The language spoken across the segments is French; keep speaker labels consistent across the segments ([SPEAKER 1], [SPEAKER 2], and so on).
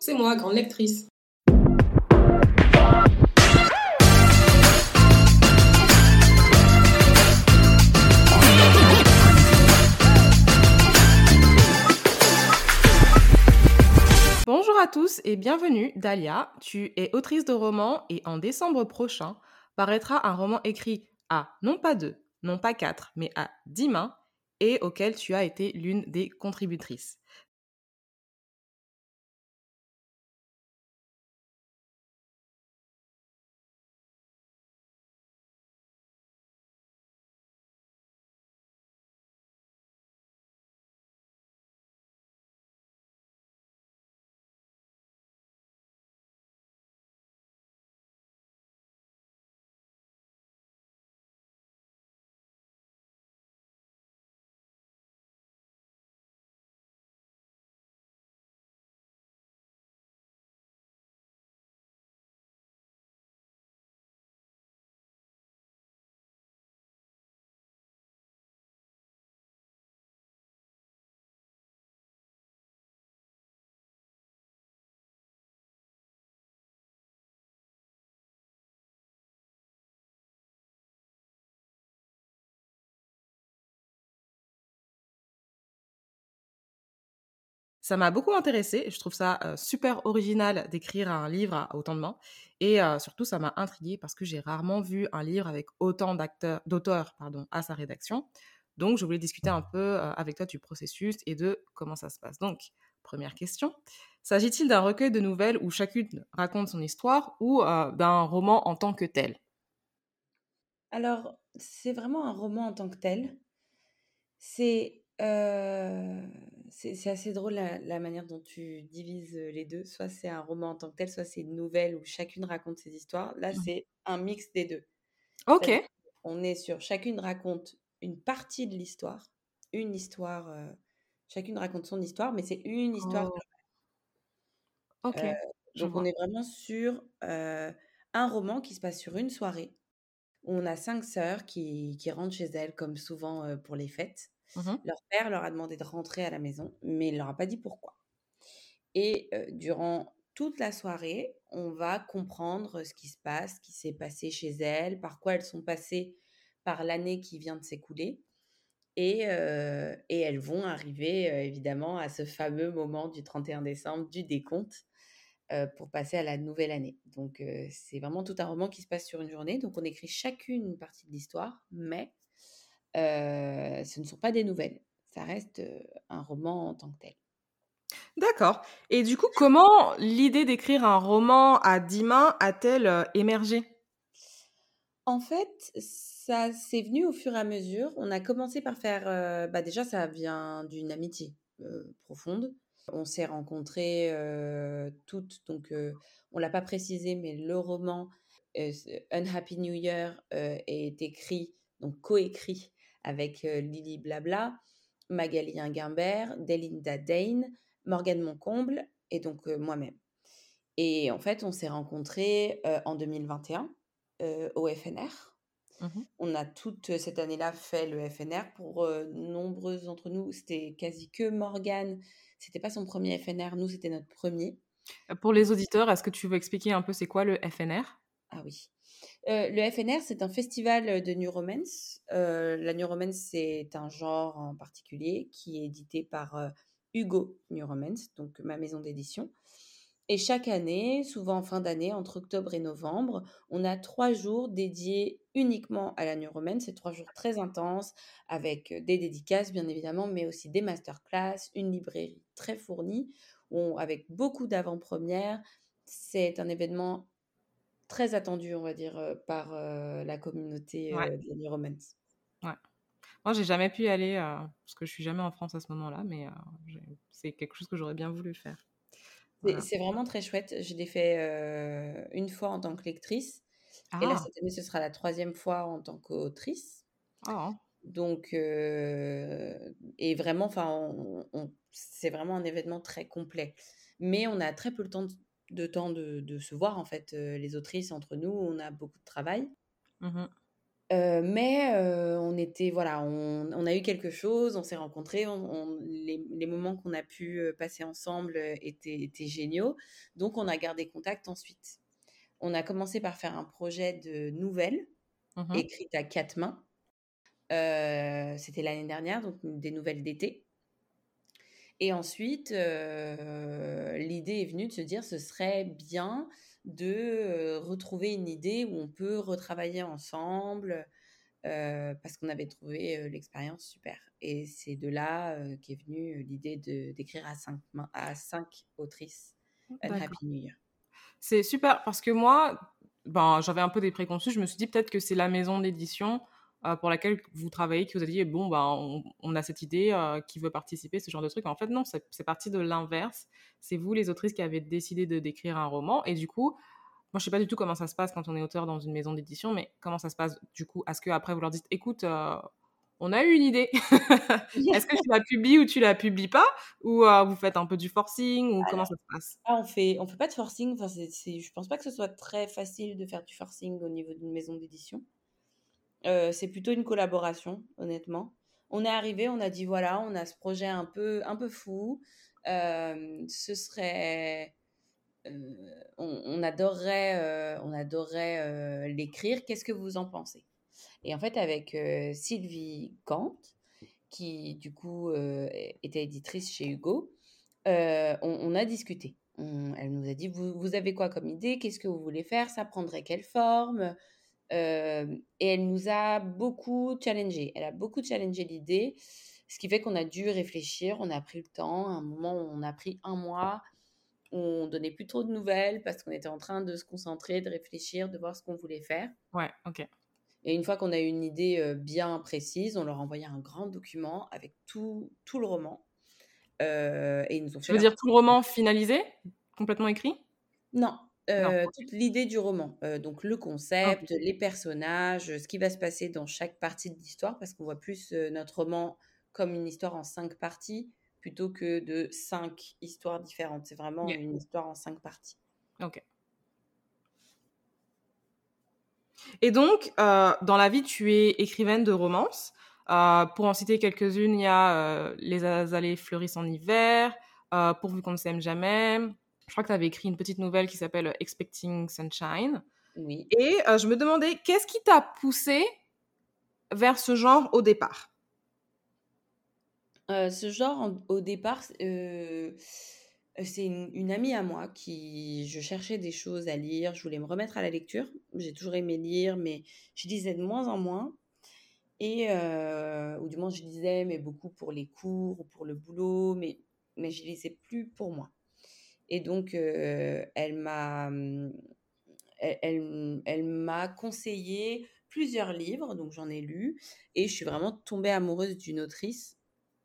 [SPEAKER 1] c'est moi, grande lectrice.
[SPEAKER 2] Bonjour à tous et bienvenue, Dalia. Tu es autrice de romans et en décembre prochain paraîtra un roman écrit à non pas deux, non pas quatre, mais à dix mains et auquel tu as été l'une des contributrices. Ça m'a beaucoup intéressée. Je trouve ça super original d'écrire un livre à autant de mains. Et surtout, ça m'a intriguée parce que j'ai rarement vu un livre avec autant d'auteurs à sa rédaction. Donc, je voulais discuter un peu avec toi du processus et de comment ça se passe. Donc, première question. S'agit-il d'un recueil de nouvelles où chacune raconte son histoire ou d'un roman en tant que tel?
[SPEAKER 3] Alors, c'est vraiment un roman en tant que tel. C'est c'est assez drôle la, manière dont tu divises les deux. Soit c'est un roman en tant que tel, soit c'est une nouvelle où chacune raconte ses histoires. Là, mmh. c'est un mix des deux.
[SPEAKER 2] Ok.
[SPEAKER 3] On est sur chacune raconte une partie de l'histoire, une histoire. chacune raconte son histoire, mais c'est une histoire.
[SPEAKER 2] Oh. Ok.
[SPEAKER 3] donc on est vraiment sur un roman qui se passe sur une soirée. On a cinq sœurs qui, qui rentrent chez elles, comme souvent pour les fêtes. Mmh leur père leur a demandé de rentrer à la maison, mais il leur a pas dit pourquoi. Et durant toute la soirée, on va comprendre ce qui se passe, ce qui s'est passé chez elles, par quoi elles sont passées par l'année qui vient de s'écouler. Et, et, elles vont arriver évidemment à ce fameux moment du 31 décembre du décompte pour passer à la nouvelle année. Donc c'est vraiment tout un roman qui se passe sur une journée. Donc on écrit chacune une partie de l'histoire, mais ce ne sont pas des nouvelles. Ça reste un roman en tant que tel.
[SPEAKER 2] D'accord. Et du coup, comment l'idée d'écrire un roman à dix mains a-t-elle émergé?
[SPEAKER 3] En fait, ça s'est venu au fur et à mesure. On a commencé par faire. bah déjà, ça vient d'une amitié profonde. On s'est rencontrées toutes, donc on l'a pas précisé, mais le roman Unhappy New Year est écrit, donc coécrit avec Lily Blabla, Magali Guimbert, Delinda Dane, Morgane Moncomble et donc moi-même. Et en fait, on s'est rencontrés en 2021 au FNR. Mmh on a toute cette année-là fait le FNR. Pour nombreuses d'entre nous, c'était quasi que Morgane. C'était pas son premier FNR, nous, c'était notre premier.
[SPEAKER 2] Pour les auditeurs, est-ce que tu veux expliquer un peu c'est quoi le FNR
[SPEAKER 3] Ah oui le FNR, c'est un festival de New Romance. la New Romance, c'est un genre en particulier qui est édité par Hugo New Romance, donc ma maison d'édition. Et chaque année, souvent en fin d'année, entre octobre et novembre, on a trois jours dédiés uniquement à la New Romance. C'est trois jours très intenses avec des dédicaces, bien évidemment, mais aussi des masterclass, une librairie très fournie, avec beaucoup d'avant-premières. C'est un événement très attendu, on va dire, par la communauté de la Romance.
[SPEAKER 2] Ouais. Moi, j'ai jamais pu y aller parce que je suis jamais en France à ce moment-là, mais c'est quelque chose que j'aurais bien voulu faire.
[SPEAKER 3] C'est vraiment très chouette. Je l'ai fait une fois en tant que lectrice. Et là, ah! cette année, ce sera la troisième fois en tant qu'autrice. Oh. Donc, et vraiment, enfin, c'est vraiment un événement très complet. Mais on a très peu le temps de de temps de, se voir, en fait, les autrices entre nous. On a beaucoup de travail. Mmh mais on était, voilà, on, a eu quelque chose, on s'est rencontrés, les, moments qu'on a pu passer ensemble étaient, étaient, géniaux. Donc, on a gardé contact ensuite. On a commencé par faire un projet de nouvelles mmh écrites à quatre mains. C'était l'année dernière, donc des nouvelles d'été. Et ensuite, l'idée est venue de se dire ce serait bien de retrouver une idée où on peut retravailler ensemble parce qu'on avait trouvé l'expérience super. Et c'est de là qu'est venue l'idée d'écrire à cinq, à cinq autrices Un Happy New Year.
[SPEAKER 2] C'est super parce que moi, ben, j'avais un peu des préconçus. Je me suis dit peut-être que c'est la maison d'édition pour laquelle vous travaillez qui vous a dit bon, ben, on, a cette idée qui veut participer, ce genre de truc. En fait, non, c'est parti de l'inverse. C'est vous, les autrices, qui avez décidé de d'écrire un roman. Et du coup, moi, je sais pas du tout comment ça se passe quand on est auteur dans une maison d'édition, mais comment ça se passe du coup Est-ce qu'après, vous leur dites écoute, on a eu une idée. Est-ce que tu la publies ou tu la publies pas? Ou vous faites un peu du forcing Ou comment ça se passe?
[SPEAKER 3] ah, On fait, on fait pas de forcing. Enfin, c'est, je pense pas que ce soit très facile de faire du forcing au niveau d'une maison d'édition. C'est plutôt une collaboration, honnêtement. On est arrivé, on a dit voilà, on a ce projet un peu, un peu fou. ce serait, on, adorerait, on adorerait l'écrire. Qu'est-ce que vous en pensez? Et en fait, avec Sylvie Kant, qui du coup était éditrice chez Hugo, on, a discuté. elle nous a dit vous, vous avez quoi comme idée? Qu'est-ce que vous voulez faire? Ça prendrait quelle forme? Et elle nous a beaucoup challengé. Elle a beaucoup challengé l'idée, ce qui fait qu'on a dû réfléchir, on a pris le temps. À un moment, on a pris un mois, on donnait plus trop de nouvelles parce qu'on était en train de se concentrer, de réfléchir, de voir ce qu'on voulait faire.
[SPEAKER 2] Ouais, ok.
[SPEAKER 3] Et une fois qu'on a eu une idée bien précise, on leur a envoyé un grand document avec tout, tout le roman. et ils nous ont fait.
[SPEAKER 2] Tu veux dire tout le roman finalisé? Complètement écrit?
[SPEAKER 3] Non, euh, toute l'idée du roman. Euh, donc le concept, les personnages, ce qui va se passer dans chaque partie de l'histoire, parce qu'on voit plus euh, notre roman comme une histoire en cinq parties plutôt que de cinq histoires différentes. C'est vraiment une histoire en cinq parties.
[SPEAKER 2] Ok. Et donc, dans la vie, tu es écrivaine de romance. pour en citer quelques-unes, il y a Les azalées fleurissent en hiver, Pourvu qu'on ne s'aime jamais, je crois que tu avais écrit une petite nouvelle qui s'appelle euh, Expecting Sunshine.
[SPEAKER 3] Oui.
[SPEAKER 2] Et euh, je me demandais, qu'est-ce qui t'a poussé vers ce genre au départ?
[SPEAKER 3] Euh, Ce genre, au départ, c'est une, amie à moi qui, je cherchais des choses à lire, je voulais me remettre à la lecture. J'ai toujours aimé lire, mais je lisais de moins en moins. Et, ou du moins, je lisais, mais beaucoup pour les cours ou pour le boulot, mais, mais je lisais plus pour moi. Et donc, elle m'a elle, elle, m'a conseillé plusieurs livres, donc j'en ai lu, et je suis vraiment tombée amoureuse d'une autrice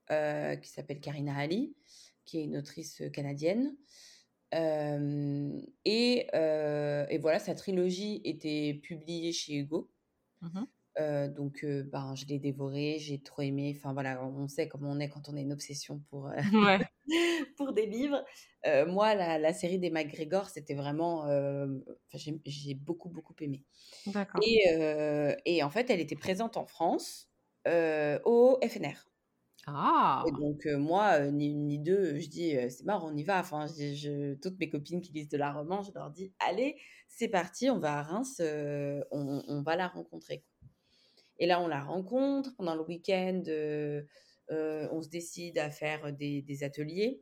[SPEAKER 3] qui s'appelle Karina Ali, qui est une autrice canadienne. et, et, voilà, sa trilogie était publiée chez Hugo. Mmh donc, ben, je l'ai dévoré, j'ai trop aimé. Enfin, voilà, on sait comment on est quand on a une obsession pour, pour des livres. moi, la, la, série des McGregor, c'était vraiment. j'ai beaucoup, beaucoup aimé. D'accord. Et, et, en fait, elle était présente en France au FNR.
[SPEAKER 2] Ah.
[SPEAKER 3] Et donc, moi, ni une ni deux, je dis, c'est marrant, on y va. Enfin, je, toutes mes copines qui lisent de la romance, je leur dis, allez, c'est parti, on va à Reims, on, on, va la rencontrer. Et là, on la rencontre. Pendant le week-end, euh, euh, on se décide à faire des, ateliers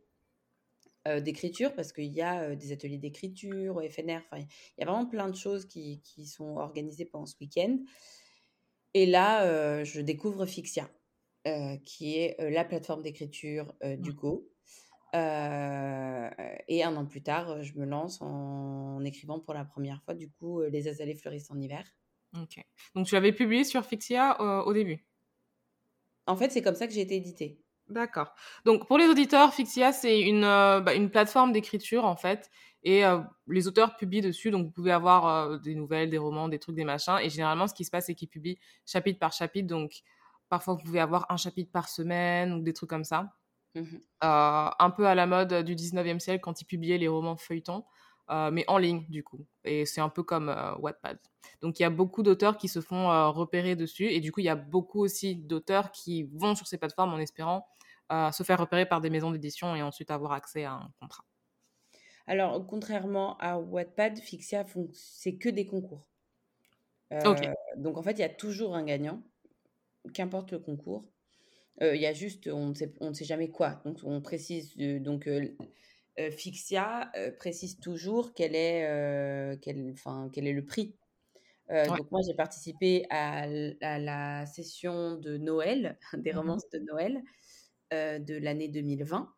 [SPEAKER 3] euh, d'écriture parce qu'il y a des ateliers d'écriture au FNR. Enfin, il y a vraiment plein de choses qui, sont organisées pendant ce week-end. Et là, je découvre Fixia, qui est la plateforme d'écriture du. Go. et un an plus tard, je me lance en, écrivant pour la première fois, du coup, Les azalées fleurissent en hiver.
[SPEAKER 2] Ok. Donc tu avais publié sur Fixia euh, au début?
[SPEAKER 3] En fait, c'est comme ça que j'ai été éditée.
[SPEAKER 2] D'accord. Donc pour les auditeurs, Fixia, c'est une, euh, bah, une plateforme d'écriture en fait. Et euh, les auteurs publient dessus, donc vous pouvez avoir des nouvelles, des romans, des trucs, des machins. Et généralement, ce qui se passe, c'est qu'ils publient chapitre par chapitre. Donc parfois, vous pouvez avoir un chapitre par semaine ou des trucs comme ça. Mmh un peu à la mode du 19e siècle quand ils publiaient les romans feuilletons. Mais en ligne du coup. Et c'est un peu comme Wattpad. Donc il y a beaucoup d'auteurs qui se font repérer dessus et du coup il y a beaucoup aussi d'auteurs qui vont sur ces plateformes en espérant se faire repérer par des maisons d'édition et ensuite avoir accès à un contrat.
[SPEAKER 3] Alors contrairement à Wattpad, Fixia c'est que des concours. Donc en fait il y a toujours un gagnant, qu'importe le concours. Il y a juste, on ne, sait, on ne sait jamais quoi. Donc on précise, donc Fixia précise toujours quel est, quel, quel est le prix Donc moi, j'ai participé à, la session de Noël, des mmh romances de Noël de l'année 2020.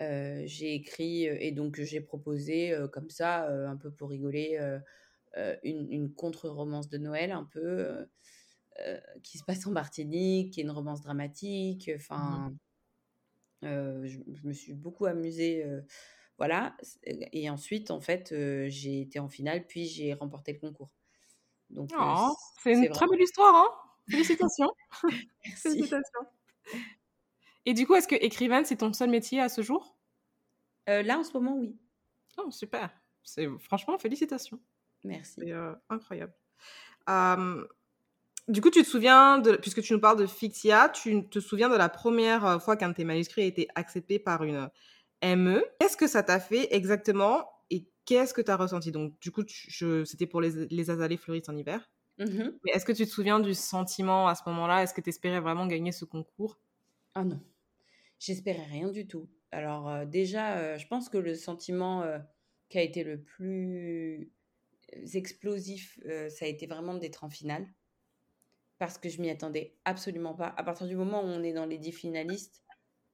[SPEAKER 3] j'ai écrit et donc j'ai proposé comme ça, un peu pour rigoler, une, une contre-romance de Noël, un peu qui se passe en Martinique, qui est une romance dramatique. Mmh je, me suis beaucoup amusée. voilà. Et ensuite, en fait, j'ai été en finale, puis j'ai remporté le concours.
[SPEAKER 2] Donc, oh, c'est une très belle histoire, hein Félicitations. Félicitations. Et du coup, est-ce que écrivaine, c'est ton seul métier à ce jour?
[SPEAKER 3] Là, en ce moment, oui.
[SPEAKER 2] Oh, super. C'est franchement félicitations.
[SPEAKER 3] Merci.
[SPEAKER 2] C'est incroyable. Du coup, tu te souviens, de, puisque tu nous parles de Fixia, tu te souviens de la première euh, fois qu'un de tes manuscrits a été accepté par une ME. Qu'est-ce que ça t'a fait exactement et qu'est-ce que tu as ressenti? Donc, du coup, c'était pour les, les azalées fleuristes en hiver. Mmh Mais est-ce que tu te souviens du sentiment à ce moment-là? Est-ce que tu espérais vraiment gagner ce concours?
[SPEAKER 3] Ah non, j'espérais rien du tout. Alors euh, déjà, euh, je pense que le sentiment qui a été le plus explosif, ça a été vraiment d'être en finale parce que je m'y attendais absolument pas. À partir du moment où on est dans les dix finalistes,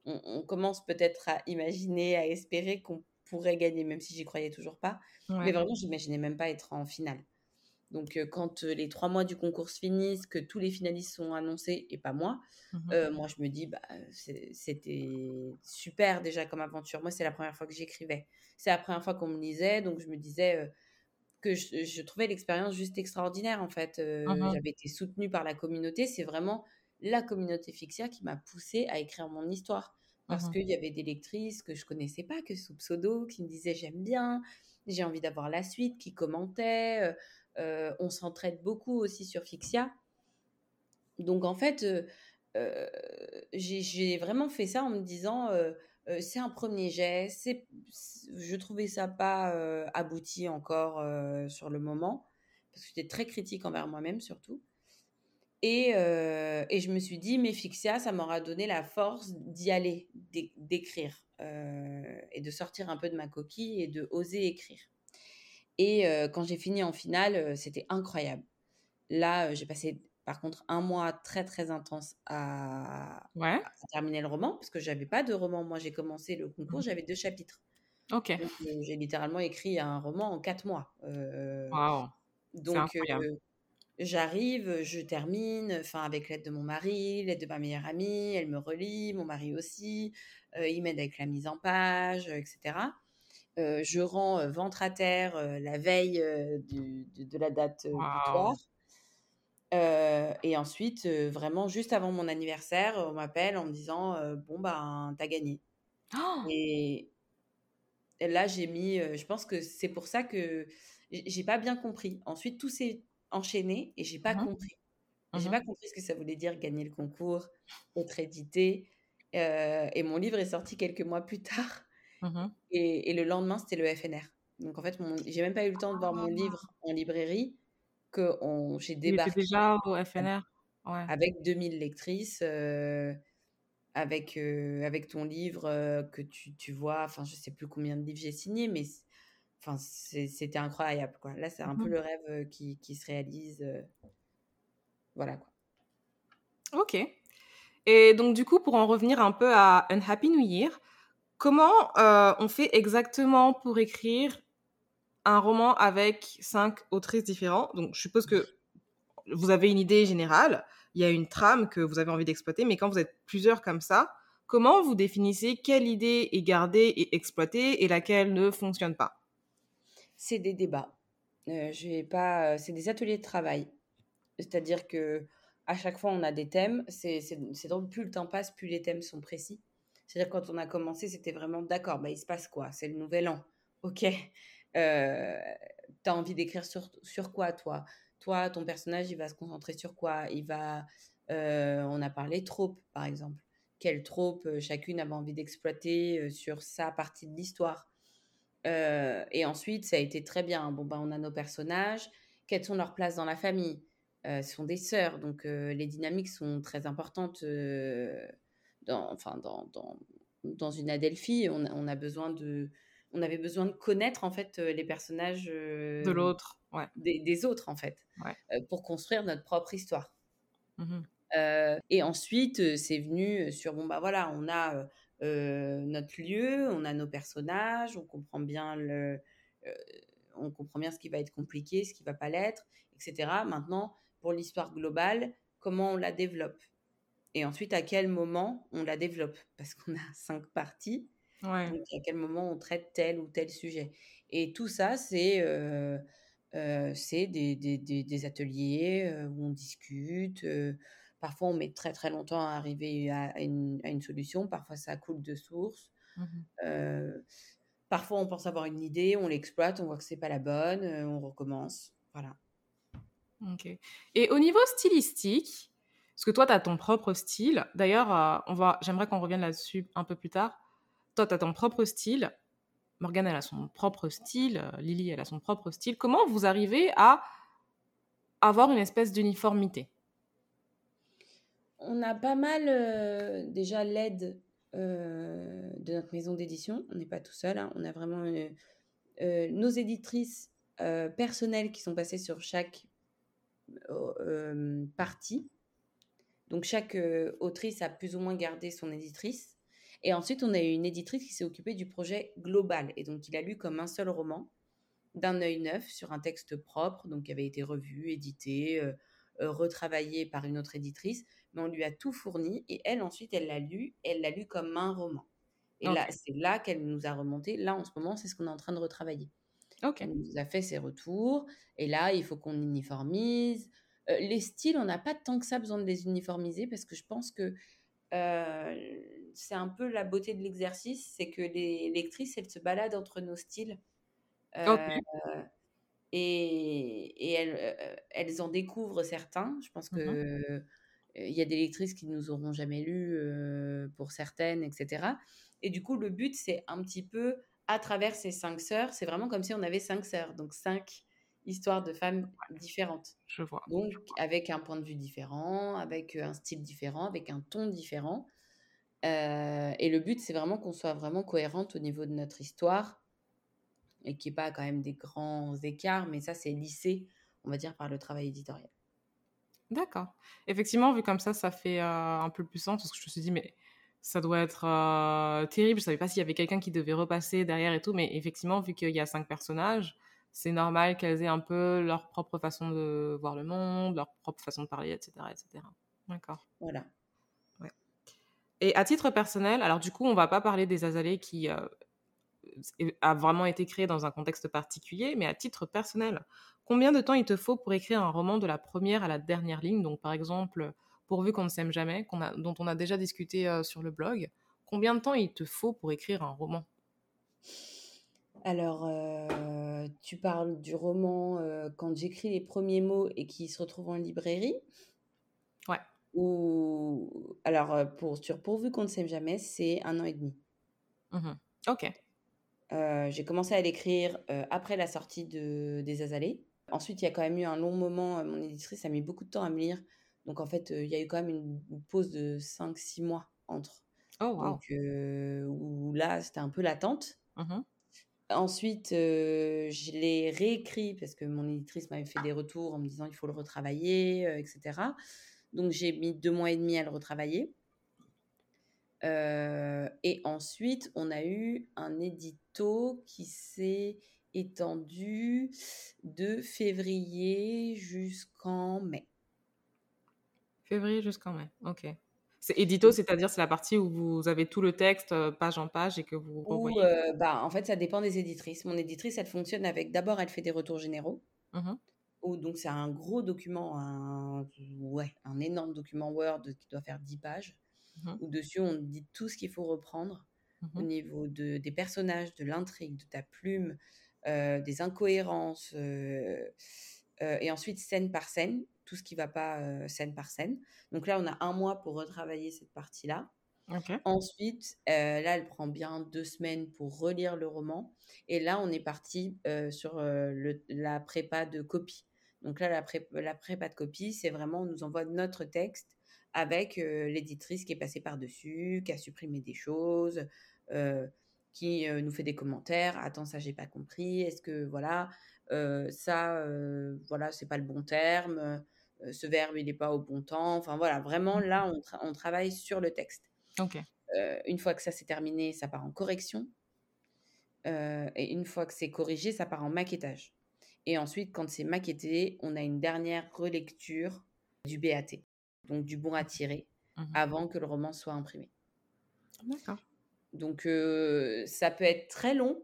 [SPEAKER 3] on, commence peut-être à imaginer, à espérer qu'on pourrait gagner, même si j'y croyais toujours pas. Mais vraiment, j'imaginais même pas être en finale. Donc, euh, quand euh, les trois mois du concours se finissent, que tous les finalistes sont annoncés et pas moi, mmh euh, moi, je me dis, bah, c'était super déjà comme aventure. Moi, c'est la première fois que j'écrivais. C'est la première fois qu'on me lisait, donc je me disais, que je, trouvais l'expérience juste extraordinaire en fait. Mmh j'avais été soutenue par la communauté. C'est vraiment la communauté Fixia qui m'a poussée à écrire mon histoire. Parce mmh qu'il y avait des lectrices que je connaissais pas, que sous pseudo, qui me disaient j'aime bien, j'ai envie d'avoir la suite, qui commentaient. on s'entraide beaucoup aussi sur Fixia. Donc en fait, j'ai vraiment fait ça en me disant c'est un premier jet. C'est, je trouvais ça pas abouti encore sur le moment parce que j'étais très critique envers moi-même surtout. Et, et, je me suis dit, mais Fixia, ça m'aura donné la force d'y aller, d'écrire et de sortir un peu de ma coquille et de oser écrire. Et quand j'ai fini en finale, c'était incroyable. Là, j'ai passé par contre, un mois très très intense à, terminer le roman, parce que j'avais pas de roman. Moi, j'ai commencé le concours, mmh. j'avais deux chapitres. Ok. Euh, j'ai littéralement écrit un roman en quatre mois. Euh, Donc, euh, j'arrive, je termine, enfin avec l'aide de mon mari, l'aide de ma meilleure amie, elle me relit, mon mari aussi, il m'aide avec la mise en page, etc. je rends ventre à terre la veille de, la date butoir et ensuite, vraiment, juste avant mon anniversaire, on m'appelle en me disant Bon, ben, t'as gagné. Oh! Et, là, j'ai mis. je pense que c'est pour ça que j'ai pas bien compris. Ensuite, tout s'est enchaîné et j'ai pas mmh compris. J'ai mmh pas compris ce que ça voulait dire gagner le concours, être édité. et mon livre est sorti quelques mois plus tard. Mmh et, et, le lendemain, c'était le FNR. Donc en fait, j'ai même pas eu le temps de voir mon livre en librairie que j'ai débarqué.
[SPEAKER 2] déjà au FNR
[SPEAKER 3] Avec 2000 lectrices, avec, avec ton livre que tu, tu vois. Enfin, je sais plus combien de livres j'ai signé, mais enfin, c'était incroyable. Quoi. Là, c'est un peu mmh le rêve qui, qui se réalise. voilà quoi.
[SPEAKER 2] Ok. Et donc, du coup, pour en revenir un peu à Unhappy New Year, comment on fait exactement pour écrire un roman avec cinq autrices différentes. Donc, je suppose que vous avez une idée générale, il y a une trame que vous avez envie d'exploiter, mais quand vous êtes plusieurs comme ça, comment vous définissez quelle idée est gardée et exploitée et laquelle ne fonctionne pas?
[SPEAKER 3] C'est des débats. Euh, je vais pas. C'est des ateliers de travail. C'est-à-dire que à chaque fois, on a des thèmes. C'est drôle, plus le temps passe, plus les thèmes sont précis. C'est-à-dire quand on a commencé, c'était vraiment d'accord. Bah, il se passe quoi? C'est le nouvel an. Ok. Euh, tu as envie d'écrire sur, sur quoi, toi? Toi, ton personnage, il va se concentrer sur quoi? Il va... on a parlé trope, par exemple. Quelle trope chacune avait envie d'exploiter sur sa partie de l'histoire et ensuite, ça a été très bien. Bon, ben, on a nos personnages. Quelles sont leurs places dans la famille? Ce sont des sœurs, donc les dynamiques sont très importantes. dans, enfin, dans, dans, dans, une Adelphi, on, a besoin de, on avait besoin de connaître en fait les personnages
[SPEAKER 2] de l'autre, ouais.
[SPEAKER 3] des, autres en fait,
[SPEAKER 2] ouais.
[SPEAKER 3] pour construire notre propre histoire.
[SPEAKER 2] Mmh
[SPEAKER 3] et ensuite, c'est venu sur bon bah voilà, on a notre lieu, on a nos personnages, on comprend bien le, on comprend bien ce qui va être compliqué, ce qui va pas l'être, etc. Maintenant, pour l'histoire globale, comment on la développe? Et ensuite, à quel moment on la développe? Parce qu'on a cinq parties.
[SPEAKER 2] Ouais.
[SPEAKER 3] Donc, à quel moment on traite tel ou tel sujet Et tout ça, c'est c'est des, des, des, ateliers où on discute. Parfois, on met très très longtemps à arriver à, une, solution. Parfois, ça coule de source.
[SPEAKER 2] Mmh
[SPEAKER 3] euh, parfois, on pense avoir une idée, on l'exploite, on voit que c'est pas la bonne, euh, on recommence. Voilà.
[SPEAKER 2] Ok. Et au niveau stylistique, parce que toi, tu as ton propre style. D'ailleurs, euh, on va, j'aimerais qu'on revienne là-dessus un peu plus tard. Toi, tu as ton propre style. Morgane, elle a son propre style. Lily, elle a son propre style. Comment vous arrivez à avoir une espèce d'uniformité?
[SPEAKER 3] On a pas mal déjà l'aide de notre maison d'édition. On n'est pas tout seul. Hein. On a vraiment nos éditrices personnelles qui sont passées sur chaque partie. Donc chaque autrice a plus ou moins gardé son éditrice. Et ensuite, on a eu une éditrice qui s'est occupée du projet global. Et donc, il a lu comme un seul roman, d'un œil neuf, sur un texte propre, donc qui avait été revu, édité, retravaillé par une autre éditrice mais on lui a tout fourni et elle ensuite elle l'a lu, elle l'a lu comme un roman. Et là, c'est là qu'elle nous a remonté. Là, en ce moment, c'est ce qu'on est en train de retravailler. Elle nous a fait ses retours et là, il faut qu'on uniformise. Euh, les styles, on n'a pas tant que ça besoin de les uniformiser parce que je pense que euh, c'est un peu la beauté de l'exercice, c'est que les lectrices, elles se baladent entre nos styles. Euh, et, et elles, elles, en découvrent certains. Je pense que il y a des lectrices qui ne nous auront jamais lu pour certaines, etc. Et du coup, le but, c'est un petit peu, à travers ces cinq sœurs, c'est vraiment comme si on avait cinq sœurs, donc cinq histoires de femmes différentes.
[SPEAKER 2] Je vois.
[SPEAKER 3] Donc, avec un point de vue différent, avec un style différent, avec un ton différent. Et le but, c'est vraiment qu'on soit vraiment cohérente au niveau de notre histoire et qu'il n'y ait pas quand même des grands écarts, mais ça, c'est lissé, on va dire, par le travail éditorial.
[SPEAKER 2] D'accord. Effectivement, vu comme ça, ça fait euh, un peu plus sens parce que je me suis dit, mais ça doit être euh, terrible. Je savais pas s'il y avait quelqu'un qui devait repasser derrière et tout, mais effectivement, vu qu'il y a cinq personnages, c'est normal qu'elles aient un peu leur propre façon de voir le monde, leur propre façon de parler, etc. etc. D'accord.
[SPEAKER 3] Voilà.
[SPEAKER 2] Et à titre personnel, alors du coup, on va pas parler des azalées qui euh, a vraiment été créé dans un contexte particulier, mais à titre personnel, Combien de temps il te faut pour écrire un roman de la première à la dernière ligne? Donc, par exemple, Pourvu qu'on ne s'aime jamais, dont on a déjà discuté euh, sur le blog. Combien de temps il te faut pour écrire un roman?
[SPEAKER 3] Alors, euh, tu parles du roman euh, quand j'écris les premiers mots et qui se retrouve en librairie. Ou alors pour sur pourvu qu'on ne s'aime jamais, c'est un an et demi.
[SPEAKER 2] Mmh ok.
[SPEAKER 3] j'ai commencé à l'écrire après la sortie de, des Azalées. Ensuite, il y a quand même eu un long moment, mon éditrice a mis beaucoup de temps à me lire. Donc, en fait, il y a eu quand même une, pause de 5-6 mois entre.
[SPEAKER 2] Oh, wow.
[SPEAKER 3] Donc, où là, c'était un peu l'attente.
[SPEAKER 2] Mmh
[SPEAKER 3] Ensuite, je l'ai réécrit parce que mon éditrice m'avait fait des retours en me disant il faut le retravailler, etc. Donc, j'ai mis deux mois et demi à le retravailler. et ensuite, on a eu un édito qui s'est étendu de février jusqu'en mai.
[SPEAKER 2] Février jusqu'en mai, ok. C'est édito, c'est-à-dire c'est la partie où vous avez tout le texte euh, page en page et que vous
[SPEAKER 3] renvoyez euh, bah, En fait, ça dépend des éditrices. Mon éditrice, elle fonctionne avec, d'abord, elle fait des retours généraux.
[SPEAKER 2] Mmh
[SPEAKER 3] Ou donc c'est un gros document, un, ouais, un énorme document Word qui doit faire 10 pages, mmh où dessus on dit tout ce qu'il faut reprendre mmh au niveau de, des personnages, de l'intrigue, de ta plume, des incohérences, et ensuite scène par scène, tout ce qui ne va pas scène par scène. Donc là, on a un mois pour retravailler cette partie-là. Ensuite, là, elle prend bien deux semaines pour relire le roman. Et là, on est parti sur la prépa de copie. Donc là, la, la prépa de copie, c'est vraiment, on nous envoie notre texte avec l'éditrice qui est passée par-dessus, qui a supprimé des choses, qui nous fait des commentaires. Attends, ça, j'ai pas compris. Est-ce que, voilà, ça, voilà, c'est pas le bon terme. ce verbe, il n'est pas au bon temps. Enfin, voilà, vraiment, là, on, on travaille sur le texte. une fois que ça c'est terminé, ça part en correction. et une fois que c'est corrigé, ça part en maquettage. Et ensuite, quand c'est maquetté, on a une dernière relecture du BAT, donc du bon à tirer, mmh avant que le roman soit imprimé. D'accord. Donc, ça peut être très long,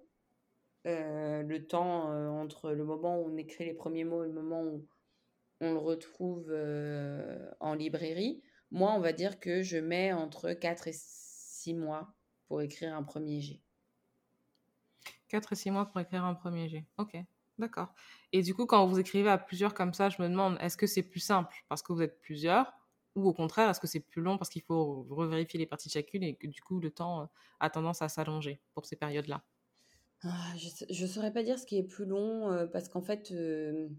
[SPEAKER 3] le temps entre le moment où on écrit les premiers mots et le moment où on le retrouve en librairie. Moi, on va dire que je mets entre 4 et 6 mois pour écrire un premier jet.
[SPEAKER 2] 4 et 6 mois pour écrire un premier jet. Ok, d'accord. Et du coup, quand vous écrivez à plusieurs comme ça, je me demande, est-ce que c'est plus simple parce que vous êtes plusieurs ou au contraire, est-ce que c'est plus long parce qu'il faut revérifier les parties de chacune et que du coup, le temps euh, a tendance à s'allonger pour ces périodes-là?
[SPEAKER 3] Ah, Je ne saurais pas dire ce qui est plus long euh, parce qu'en fait, euh,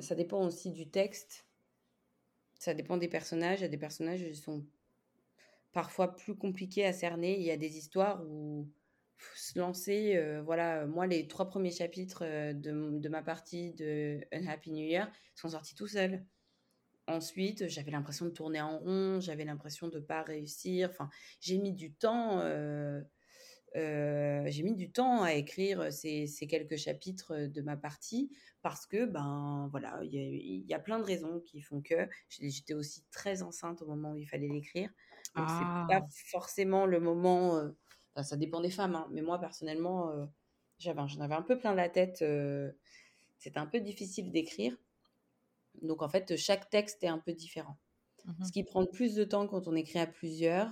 [SPEAKER 3] ça dépend aussi du texte. Ça dépend des personnages. Il y a des personnages qui sont parfois plus compliqués à cerner. Il y a des histoires où se lancer. voilà, moi, les trois premiers chapitres de, de, ma partie de Unhappy New Year sont sortis tout seuls. Ensuite, j'avais l'impression de tourner en rond, j'avais l'impression de ne pas réussir. Enfin, j'ai mis du temps. j'ai mis du temps à écrire ces, ces, quelques chapitres de ma partie parce que ben voilà il y, y, a plein de raisons qui font que j'étais aussi très enceinte au moment où il fallait l'écrire donc c'est pas ah. forcément le moment ça dépend des femmes hein, mais moi personnellement j'avais j'en avais un peu plein la tête c'était un peu difficile d'écrire donc en fait, chaque texte est un peu différent. Ce mmh qui prend plus de temps quand on écrit à plusieurs,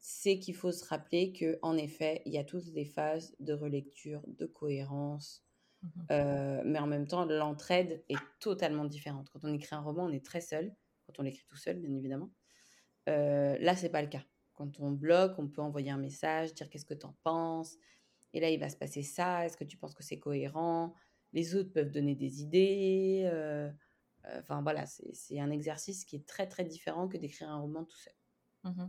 [SPEAKER 3] c'est qu'il faut se rappeler que en effet, il y a toutes des phases de relecture, de cohérence, mmh euh, mais en même temps, l'entraide est totalement différente. Quand on écrit un roman, on est très seul. Quand on l'écrit tout seul, bien évidemment. Euh, là, c'est pas le cas. Quand on bloque, on peut envoyer un message, dire qu'est-ce que tu en penses. Et là, il va se passer ça. Est-ce que tu penses que c'est cohérent? Les autres peuvent donner des idées. Euh, Enfin voilà, c'est un exercice qui est très très différent que d'écrire un roman tout seul.
[SPEAKER 2] Mmh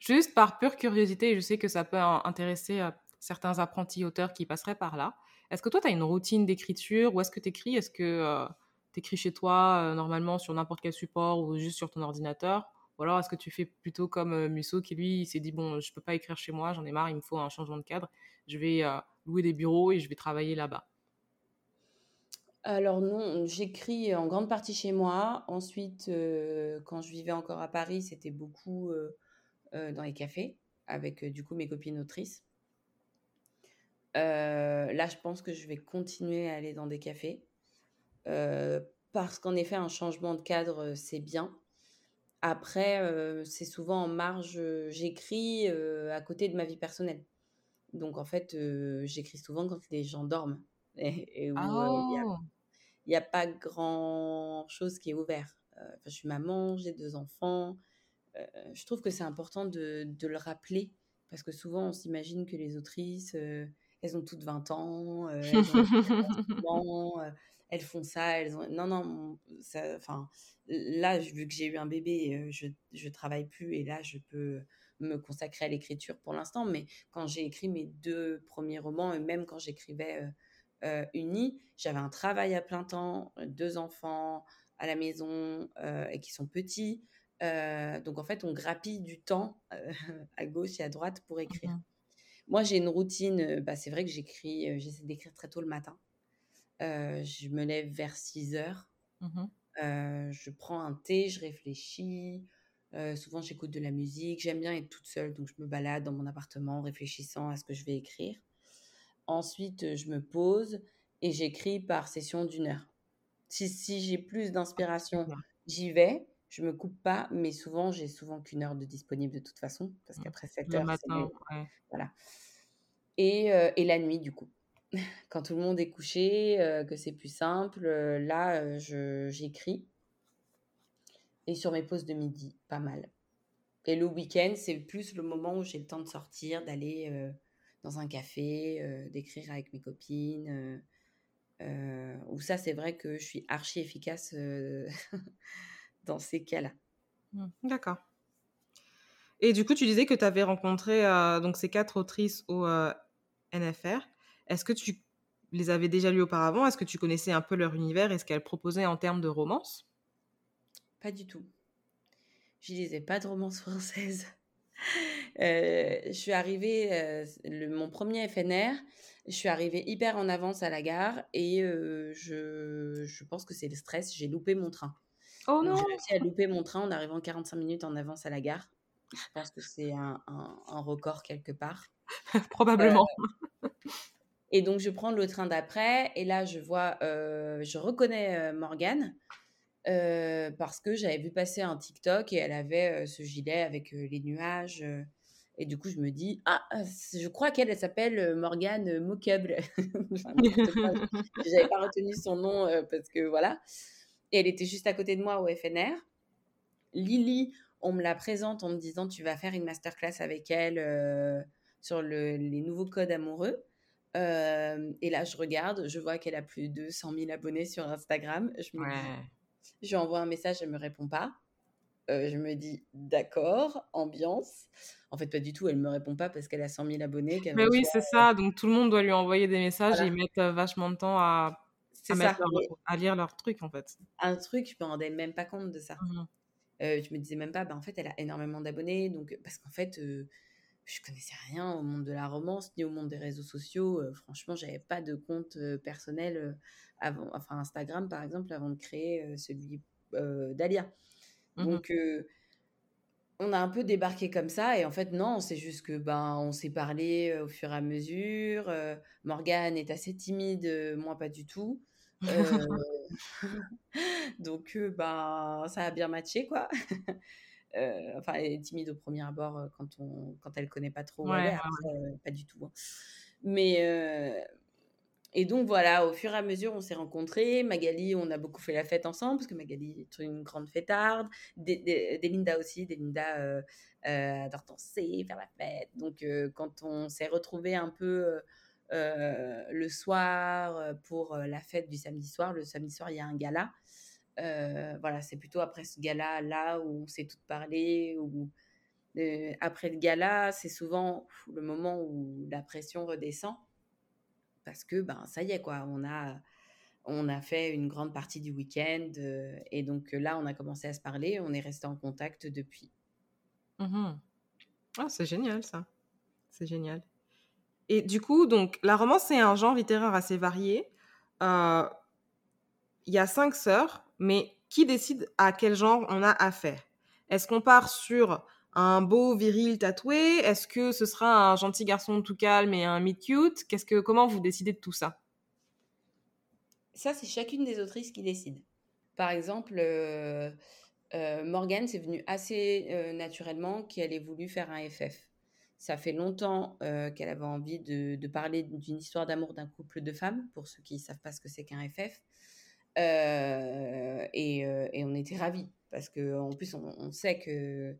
[SPEAKER 2] Juste par pure curiosité, je sais que ça peut intéresser euh, certains apprentis auteurs qui passeraient par là. Est-ce que toi, tu as une routine d'écriture ou est-ce que tu écris Est-ce que euh, tu écris chez toi, euh, normalement sur n'importe quel support ou juste sur ton ordinateur? Ou alors est-ce que tu fais plutôt comme Musso qui, lui, s'est dit Bon, je peux pas écrire chez moi, j'en ai marre, il me faut un changement de cadre, je vais louer des bureaux et je vais travailler là-bas?
[SPEAKER 3] Alors non, j'écris en grande partie chez moi. Ensuite, euh, quand je vivais encore à Paris, c'était beaucoup euh, euh, dans les cafés avec du coup mes copines autrices. là, je pense que je vais continuer à aller dans des cafés parce qu'en effet, un changement de cadre, c'est bien. Après, c'est souvent en marge, j'écris à côté de ma vie personnelle. Donc en fait, j'écris souvent quand les gens dorment et, où il n'y a pas grand chose qui est ouvert. Euh, je suis maman, j'ai deux enfants. Euh, je trouve que c'est important de, de, le rappeler parce que souvent on s'imagine que les autrices, euh, elles ont toutes 20 ans, elles, elles, font ça, elles ont... Non, non, enfin, là, vu que j'ai eu un bébé, je ne travaille plus et là, je peux me consacrer à l'écriture pour l'instant. Mais quand j'ai écrit mes deux premiers romans, et même quand j'écrivais euh, unis, j'avais un travail à plein temps, euh, deux enfants à la maison euh, et qui sont petits. donc en fait, on grappille du temps à gauche et à droite pour écrire. Mmh Moi, j'ai une routine. Bah, c'est vrai que j'écris, j'essaie d'écrire très tôt le matin. Je me lève vers 6 heures. Mmh je prends un thé, je réfléchis. souvent, j'écoute de la musique. J'aime bien être toute seule, donc je me balade dans mon appartement réfléchissant à ce que je vais écrire. Ensuite, je me pose et j'écris par session d'une heure. Si, si j'ai plus d'inspiration, j'y vais. Je me coupe pas, mais souvent, j'ai souvent qu'une heure de disponible de toute façon, parce mmh. qu'après 7 heures, matin, voilà. Et, et la nuit, du coup. Quand tout le monde est couché, que c'est plus simple, là, j'écris. Et sur mes pauses de midi, pas mal. Et le week-end, c'est plus le moment où j'ai le temps de sortir, d'aller dans un café, d'écrire avec mes copines. où ça, c'est vrai que je suis archi efficace dans ces cas-là.
[SPEAKER 2] Mmh, d'accord. Et du coup, tu disais que tu avais rencontré donc ces quatre autrices au NFR. Est-ce que tu les avais déjà lues auparavant? Est-ce que tu connaissais un peu leur univers et ce qu'elles proposaient en termes de romance
[SPEAKER 3] Pas du tout. Je lisais pas de romance française. Euh, je suis arrivée, euh, le, mon premier FNR, je suis arrivée hyper en avance à la gare et euh, je, je, pense que c'est le stress, j'ai loupé mon train. Oh non J'ai réussi à louper mon train en arrivant 45 minutes en avance à la gare. Je pense que c'est un, un, un, record quelque part.
[SPEAKER 2] Probablement.
[SPEAKER 3] Et donc je prends le train d'après et là je vois, je reconnais Morgane euh, parce que j'avais vu passer un TikTok et elle avait euh, ce gilet avec euh, les nuages. et du coup, je me dis, ah, je crois qu'elle s'appelle Morgane Mocable. j'avais pas retenu son nom parce que voilà. Et elle était juste à côté de moi au FNR. Lily, on me la présente en me disant, tu vas faire une masterclass avec elle sur le, les nouveaux codes amoureux. Et là, je regarde, je vois qu'elle a plus de 100 000 abonnés sur Instagram. Je me dis, je lui envoie un message, elle me répond pas. Euh, je me dis d'accord, ambiance. En fait, pas du tout, elle me répond pas parce qu'elle a 100 000 abonnés.
[SPEAKER 2] Mais oui, c'est ça. Donc tout le monde doit lui envoyer des messages et ils mettent vachement de temps à, à, lire leur truc en fait.
[SPEAKER 3] Un truc, je me rendais même pas compte de ça. Mmh euh, je me disais même pas, bah, en fait, elle a énormément d'abonnés. Donc, parce qu'en fait, je connaissais rien au monde de la romance ni au monde des réseaux sociaux. franchement, j'avais pas de compte personnel avant, enfin Instagram par exemple, avant de créer celui d'Alia. Mmh Donc, on a un peu débarqué comme ça et en fait non, c'est juste que ben on s'est parlé au fur et à mesure. Morgane est assez timide, moi pas du tout. donc ben ça a bien matché quoi. enfin, elle est timide au premier abord quand on quand elle connaît pas trop. pas du tout. Hein. Mais et donc voilà, au fur et à mesure, on s'est rencontrés. Magali, on a beaucoup fait la fête ensemble, parce que Magali est une grande fêtarde. Delinda aussi, Delinda euh, euh, adore danser, faire la fête. Donc euh, quand on s'est retrouvés un peu le soir pour la fête du samedi soir, le samedi soir, il y a un gala. Voilà, c'est plutôt après ce gala-là où on s'est toutes parlé, où après le gala, c'est souvent le moment où la pression redescend parce que ben ça y est quoi, on a on a fait une grande partie du week-end et donc là on a commencé à se parler, on est resté en contact depuis.
[SPEAKER 2] Mmh ah, c'est génial ça, c'est génial. Et du coup donc la romance c'est un genre littéraire assez varié. Il y a cinq sœurs, mais qui décide à quel genre on a affaire? Est-ce qu'on part sur un beau viril tatoué? Est-ce que ce sera un gentil garçon tout calme et un meet cute? Qu'est-ce que comment vous décidez de tout ça?
[SPEAKER 3] Ça c'est chacune des autrices qui décide. Par exemple, euh, euh, Morgane c'est venu assez euh, naturellement qu'elle ait voulu faire un FF. Ça fait longtemps qu'elle avait envie de, parler d'une histoire d'amour d'un couple de femmes, pour ceux qui ne savent pas ce que c'est qu'un FF. Et, on était ravis, parce qu'en plus on, sait que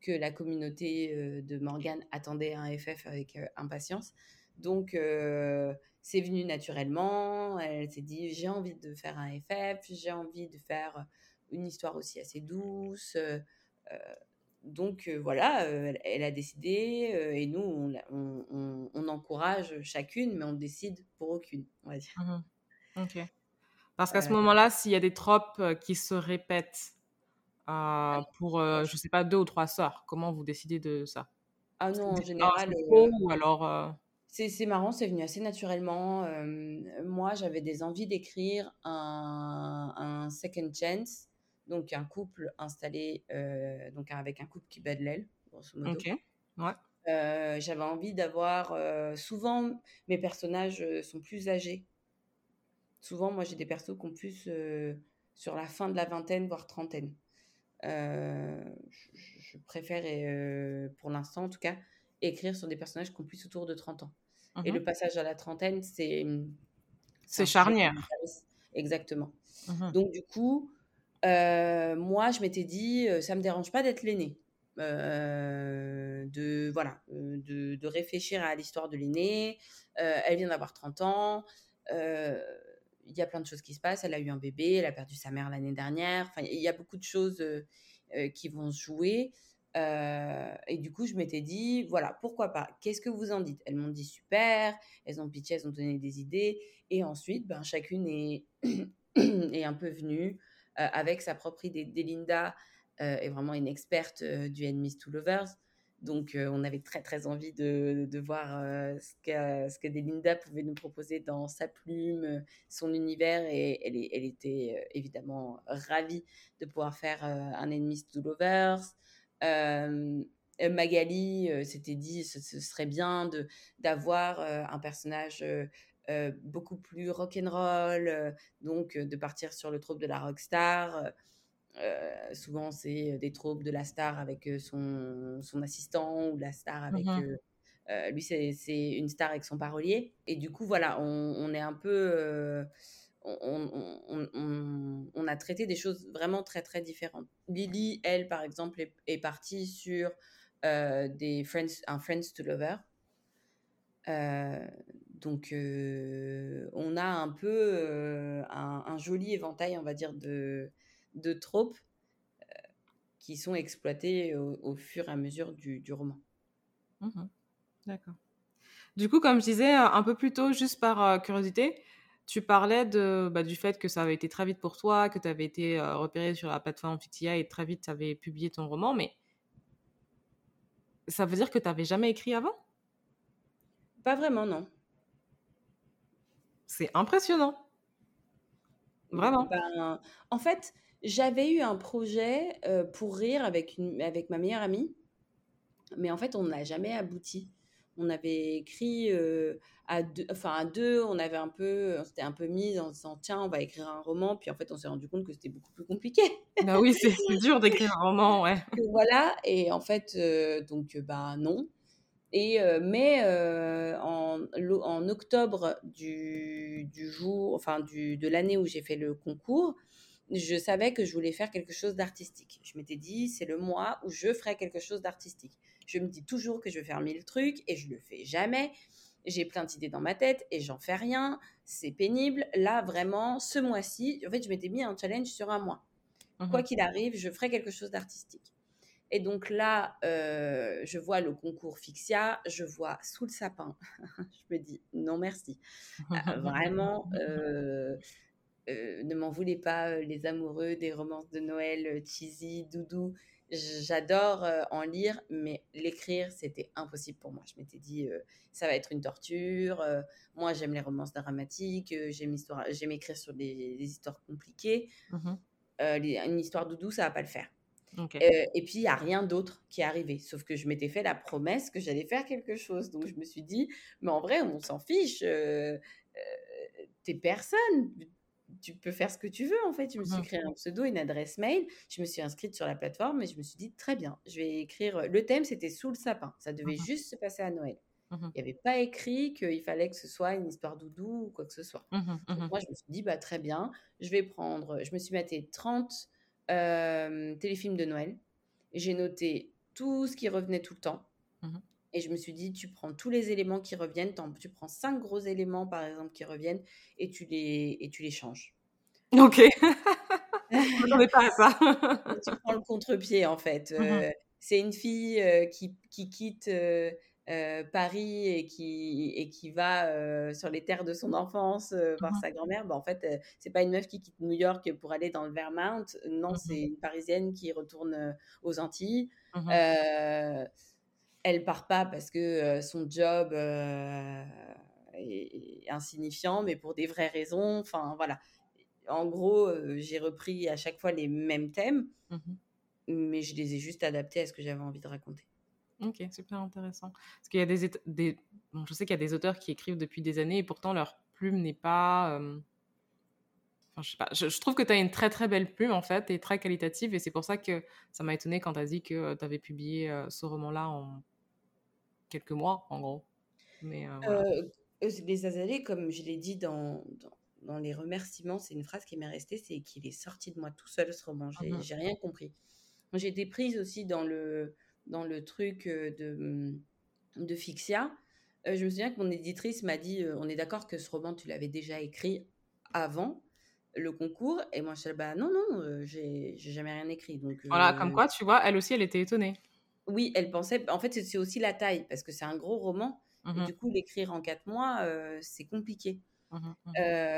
[SPEAKER 3] que la communauté de Morgane attendait un FF avec impatience. Donc, c'est venu naturellement. Elle s'est dit, j'ai envie de faire un FF, j'ai envie de faire une histoire aussi assez douce. donc, voilà, elle, a décidé. et nous, on, encourage chacune, mais on décide pour aucune, on va dire.
[SPEAKER 2] Mmh. Parce qu'à ce moment-là, s'il y a des tropes qui se répètent pour, je sais pas, deux ou trois sœurs Comment vous décidez de ça?
[SPEAKER 3] Ah non, en général.
[SPEAKER 2] ou alors.
[SPEAKER 3] C'est marrant, c'est venu assez naturellement. moi, j'avais des envies d'écrire un, un, second chance, donc un couple installé, donc avec un couple qui bat de l'aile, grosso modo. Ouais. j'avais envie d'avoir. souvent, mes personnages sont plus âgés. Souvent, moi, j'ai des persos qui ont plus sur la fin de la vingtaine, voire trentaine. Euh, je, préfère, pour l'instant en tout cas, écrire sur des personnages qui ont plus autour de 30 ans. Et le passage à la trentaine, c'est.
[SPEAKER 2] C'est charnière.
[SPEAKER 3] Exactement. Donc, du coup, moi, je m'étais dit, ça me dérange pas d'être l'aîné. de voilà de, de, réfléchir à l'histoire de l'aîné elle vient d'avoir 30 ans il y a plein de choses qui se passent elle a eu un bébé elle a perdu sa mère l'année dernière enfin il y a beaucoup de choses qui vont se jouer et du coup, je m'étais dit, voilà, pourquoi pas? Qu'est-ce que vous en dites? Elles m'ont dit super, elles ont pitché, elles ont donné des idées. Et ensuite, ben, chacune est, est un peu venue avec sa propre idée. Delinda est vraiment une experte du Enemies to Lovers. Donc, on avait très, très envie de, de voir ce, que, ce que Delinda pouvait nous proposer dans sa plume, son univers. Et elle, était évidemment ravie de pouvoir faire un Enemies to Lovers. Magali s'était dit ce, ce, serait bien d'avoir un personnage beaucoup plus rock'n'roll, donc de partir sur le trope de la rockstar. Euh, souvent, c'est des tropes de la star avec son, son assistant ou la star avec. Mmh lui, c'est une star avec son parolier. Et du coup, voilà, on, on est un peu on, a traité des choses vraiment très très différentes. Lily, elle, par exemple, est, partie sur des friends, un Friends to Lover. Euh, donc, euh, on a un peu un, joli éventail, on va dire, de, de tropes qui sont exploitées au, fur et à mesure du, roman.
[SPEAKER 2] Mmh D'accord. Du coup, comme je disais un peu plus tôt, juste par curiosité, tu parlais de, bah, du fait que ça avait été très vite pour toi, que tu avais été repéré sur la plateforme Fictia et très vite tu avais publié ton roman, mais ça veut dire que tu n'avais jamais écrit avant?
[SPEAKER 3] Pas vraiment, non.
[SPEAKER 2] C'est impressionnant. Vraiment.
[SPEAKER 3] Ben, en fait, j'avais eu un projet pour rire avec, une, avec ma meilleure amie, mais en fait, on n'a jamais abouti on avait écrit à deux, enfin à deux, on avait un peu, on s'était un peu mis en disant tiens, on va écrire un roman, puis en fait on s'est rendu compte que c'était beaucoup plus compliqué.
[SPEAKER 2] Bah oui, c'est dur d'écrire un roman, ouais.
[SPEAKER 3] voilà, et en fait donc bah non. Et mais en, en, octobre du, du jour, enfin du, de l'année où j'ai fait le concours, je savais que je voulais faire quelque chose d'artistique. Je m'étais dit, c'est le mois où je ferai quelque chose d'artistique. Je me dis toujours que je vais faire mille trucs et je le fais jamais. J'ai plein d'idées dans ma tête et j'en fais rien. C'est pénible. Là, vraiment, ce mois-ci, en fait, je m'étais mis un challenge sur un mois. Quoi mmh qu'il arrive, je ferai quelque chose d'artistique. Et donc là, euh, je vois le concours Fixia, je vois sous le sapin. je me dis non merci. Euh, vraiment, euh, ne m'en voulez pas les amoureux des romances de Noël cheesy, doudou. J'adore en lire, mais l'écrire, c'était impossible pour moi. Je m'étais dit, ça va être une torture. moi, j'aime les romances dramatiques. j'aime, j'aime écrire sur des, histoires compliquées. Mmh une histoire doudou, ça va pas le faire. et puis, il n'y a rien d'autre qui est arrivé. Sauf que je m'étais fait la promesse que j'allais faire quelque chose. Donc, je me suis dit, mais en vrai, on s'en fiche. t'es personne tu peux faire ce que tu veux en fait. Je me suis mmh créé un pseudo, une adresse mail. Je me suis inscrite sur la plateforme et je me suis dit très bien, je vais écrire. Le thème c'était sous le sapin. Ça devait mmh juste se passer à Noël. Mmh Il n'y avait pas écrit qu'il fallait que ce soit une histoire doudou ou quoi que ce soit. moi, je me suis dit bah très bien, je vais prendre. Je me suis maté 30 téléfilms de Noël. J'ai noté tout ce qui revenait tout le temps. Et je me suis dit, tu prends tous les éléments qui reviennent, tu prends cinq gros éléments par exemple qui reviennent et tu les, et tu les changes.
[SPEAKER 2] Ok. je pas à ça.
[SPEAKER 3] tu prends le contre-pied en fait. Mmh euh, c'est une fille euh, qui, qui, quitte euh, Paris et qui, et qui va sur les terres de son enfance voir mmh sa grand-mère. Bah, en fait, c'est pas une meuf qui quitte New York pour aller dans le Vermont. Non, mmh c'est une Parisienne qui retourne aux Antilles elle part pas parce que son job est, insignifiant, mais pour des vraies raisons. Enfin, voilà. En gros, j'ai repris à chaque fois les mêmes thèmes, mmh mais je les ai juste adaptés à ce que j'avais envie de raconter.
[SPEAKER 2] Ok, super intéressant. Parce qu'il y a des, des... je sais qu'il y a des auteurs qui écrivent depuis des années et pourtant leur plume n'est pas. Enfin, je, sais pas. Je, trouve que tu as une très très belle plume en fait et très qualitative et c'est pour ça que ça m'a étonné quand tu as dit que tu avais publié ce roman-là en quelques mois, en gros. Mais
[SPEAKER 3] les azalées, comme je l'ai dit dans, dans, les remerciements, c'est une phrase qui m'est restée, c'est qu'il est sorti de moi tout seul ce roman. J'ai mmh rien compris. J'ai été prise aussi dans le, dans le truc de, mmh, de Fixia. je me souviens que mon éditrice m'a dit On est d'accord que ce roman, tu l'avais déjà écrit avant le concours. Et moi, je disais Bah non, non, j'ai jamais rien écrit. Donc,
[SPEAKER 2] voilà, comme quoi, tu vois, elle aussi, elle était étonnée.
[SPEAKER 3] Oui, elle pensait. En fait, c'est aussi la taille, parce que c'est un gros roman. Mmh du coup, l'écrire en quatre mois, c'est compliqué. Mmh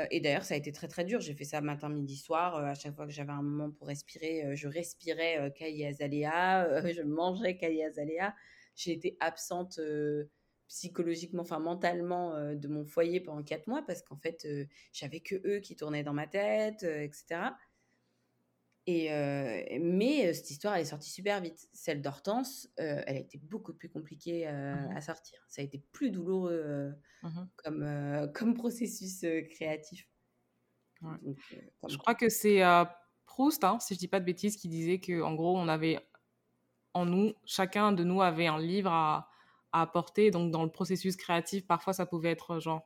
[SPEAKER 3] et d'ailleurs, ça a été très très dur. J'ai fait ça matin, midi, soir. à chaque fois que j'avais un moment pour respirer, je respirais euh, Azalea, je mangeais Kaya Azalea. J'ai été absente psychologiquement, enfin mentalement de mon foyer pendant quatre mois parce qu'en fait, j'avais que eux qui tournaient dans ma tête, etc. Et, mais cette histoire, elle est sortie super vite. Celle d'Hortense, elle a été beaucoup plus compliquée mmh à sortir. Ça a été plus douloureux mmh comme, comme processus créatif.
[SPEAKER 2] je crois que c'est Proust, hein, si je dis pas de bêtises, qui disait que en gros, on avait en nous, chacun de nous avait un livre à, à apporter. Donc, dans le processus créatif, parfois, ça pouvait être genre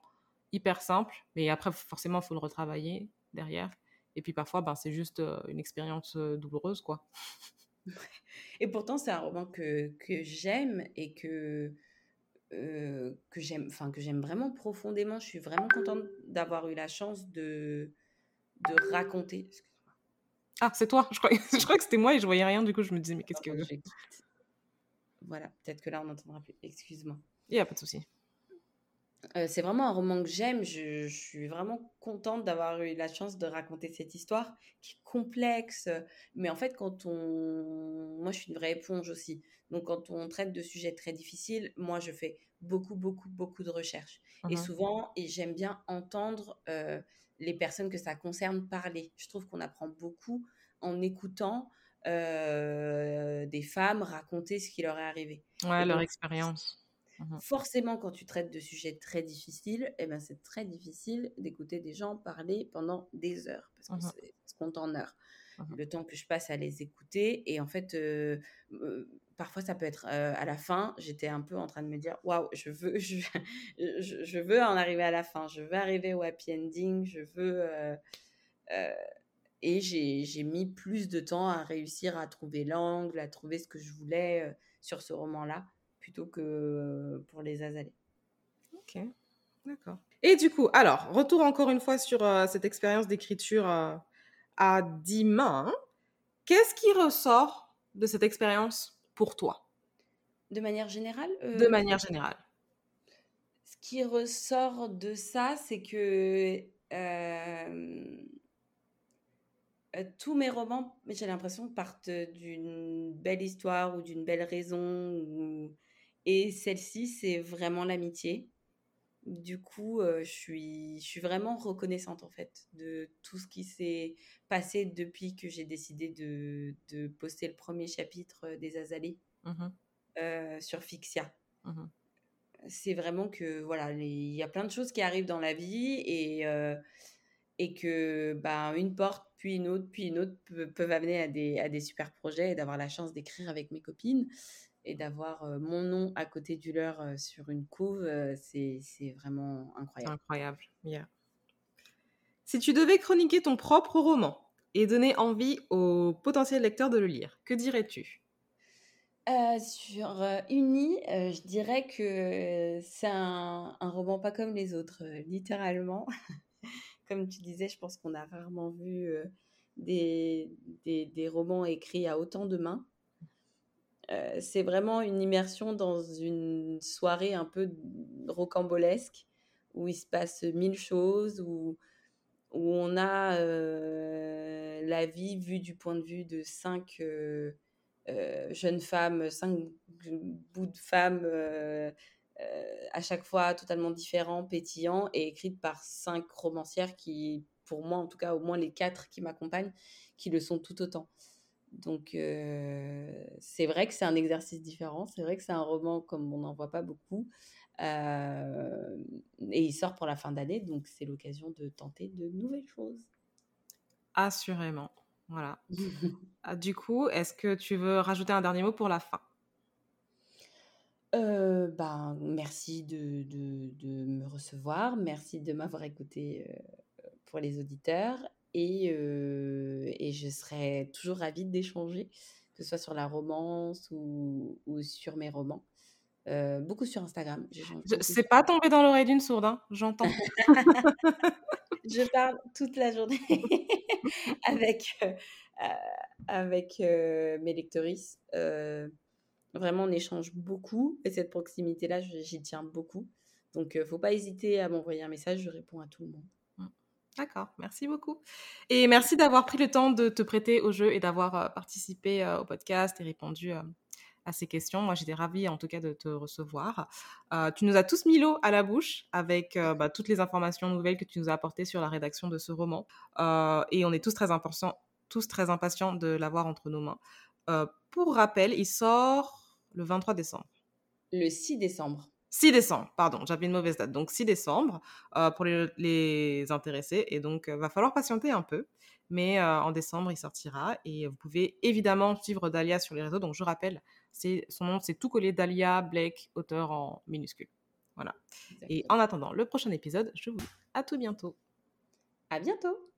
[SPEAKER 2] hyper simple, mais après, forcément, il faut le retravailler derrière. Et puis parfois, ben, c'est juste une expérience douloureuse, quoi.
[SPEAKER 3] Et pourtant, c'est un roman que, que j'aime et que, que j'aime enfin que j'aime vraiment profondément. Je suis vraiment contente d'avoir eu la chance de, de raconter.
[SPEAKER 2] Ah, c'est toi je crois, je crois que c'était moi et je voyais rien, du coup je me disais, mais qu'est-ce que...
[SPEAKER 3] Voilà, peut-être que là on n'entendra plus. Excuse-moi.
[SPEAKER 2] Il n'y a pas de souci
[SPEAKER 3] c'est vraiment un roman que j'aime. Je, suis vraiment contente d'avoir eu la chance de raconter cette histoire qui est complexe. Mais en fait, quand on. Moi, je suis une vraie éponge aussi. Donc, quand on traite de sujets très difficiles, moi, je fais beaucoup, beaucoup, beaucoup de recherches. Et mmh souvent, et j'aime bien entendre les personnes que ça concerne parler. Je trouve qu'on apprend beaucoup en écoutant des femmes raconter ce qui leur est arrivé.
[SPEAKER 2] Ouais, leur expérience
[SPEAKER 3] Mmh Forcément, quand tu traites de sujets très difficiles, eh ben, c'est très difficile d'écouter des gens parler pendant des heures, parce que mmh c'est se compte en heures. Mmh Le temps que je passe à les écouter, et en fait, parfois ça peut être à la fin, j'étais un peu en train de me dire, waouh, je veux, je, je, veux en arriver à la fin, je veux arriver au happy ending, je veux. et j'ai mis plus de temps à réussir à trouver l'angle, à trouver ce que je voulais sur ce roman-là plutôt que pour les azalées.
[SPEAKER 2] Ok, d'accord. Et du coup, alors, retour encore une fois sur cette expérience d'écriture à 10 mains. Qu'est-ce qui ressort de cette expérience pour toi?
[SPEAKER 3] De manière générale
[SPEAKER 2] De manière générale.
[SPEAKER 3] Ce qui ressort de ça, c'est que tous mes romans, j'ai l'impression, partent d'une belle histoire ou d'une belle raison ou et celle-ci, c'est vraiment l'amitié. Du coup, je, suis, je suis vraiment reconnaissante en fait de tout ce qui s'est passé depuis que j'ai décidé de, de, poster le premier chapitre des Azalées mmh sur Fixia. Mmh c'est vraiment que voilà, il y a plein de choses qui arrivent dans la vie et, et que bah, une porte, puis une autre, puis une autre peuvent amener à des, à des super projets et d'avoir la chance d'écrire avec mes copines et d'avoir mon nom à côté du leur sur une couve, c'est vraiment incroyable.
[SPEAKER 2] Incroyable, Si tu devais chroniquer ton propre roman et donner envie aux potentiels lecteurs de le lire, que dirais-tu?
[SPEAKER 3] Sur Uni, je dirais que c'est un, un, roman pas comme les autres, littéralement. comme tu disais, je pense qu'on a rarement vu des, des, des, romans écrits à autant de mains c'est vraiment une immersion dans une soirée un peu rocambolesque où il se passe mille choses, où, où on a la vie vue du point de vue de cinq jeunes femmes, cinq bouts de femmes à chaque fois totalement différents, pétillants, et écrites par cinq romancières qui, pour moi en tout cas, au moins les quatre qui m'accompagnent, qui le sont tout autant. Donc, c'est vrai que c'est un exercice différent. C'est vrai que c'est un roman comme on n'en voit pas beaucoup. et il sort pour la fin d'année, donc c'est l'occasion de tenter de nouvelles choses.
[SPEAKER 2] Assurément. Voilà. Ah, du coup, est-ce que tu veux rajouter un dernier mot pour la fin?
[SPEAKER 3] Euh, ben, merci de, de, de, me recevoir, merci de m'avoir écouté pour les auditeurs et, et je serai toujours ravie d'échanger, que ce soit sur la romance ou, ou sur mes romans. beaucoup sur Instagram.
[SPEAKER 2] C'est pas tombé dans l'oreille d'une sourde, hein, j'entends.
[SPEAKER 3] je parle toute la journée avec, avec mes lectrices. Vraiment, on échange beaucoup et cette proximité-là, j'y tiens beaucoup. Donc, ne faut pas hésiter à m'envoyer un message, je réponds à tout le monde.
[SPEAKER 2] D'accord, merci beaucoup. Et merci d'avoir pris le temps de te prêter au jeu et d'avoir participé au podcast et répondu à ces questions. Moi, j'étais ravie en tout cas de te recevoir. tu nous as tous mis l'eau à la bouche avec bah, toutes les informations nouvelles que tu nous as apportées sur la rédaction de ce roman. et on est tous très tous très impatients de l'avoir entre nos mains. pour rappel, il sort le 23 décembre.
[SPEAKER 3] Le 6 décembre.
[SPEAKER 2] 6 décembre, pardon, j'avais une mauvaise date. Donc 6 décembre euh, pour les, intéressés. Et donc, euh, va falloir patienter un peu. Mais euh, en décembre, il sortira. Et vous pouvez évidemment suivre Dalia sur les réseaux. Donc, je rappelle, son nom, c'est tout collé Dalia Blake, auteur en minuscule. Voilà. Et en attendant le prochain épisode, je vous dis à tout bientôt.
[SPEAKER 3] À bientôt.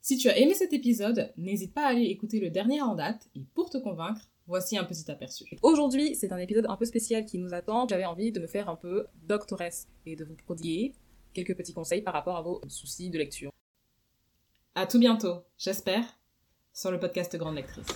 [SPEAKER 2] Si tu as aimé cet épisode, n'hésite pas à aller écouter le dernier en date. Et pour te convaincre, Voici un petit aperçu. Aujourd'hui, c'est un épisode un peu spécial qui nous attend. J'avais envie de me faire un peu doctoresse et de vous prodiguer quelques petits conseils par rapport à vos soucis de lecture. À tout bientôt, j'espère, sur le podcast Grande Lectrice.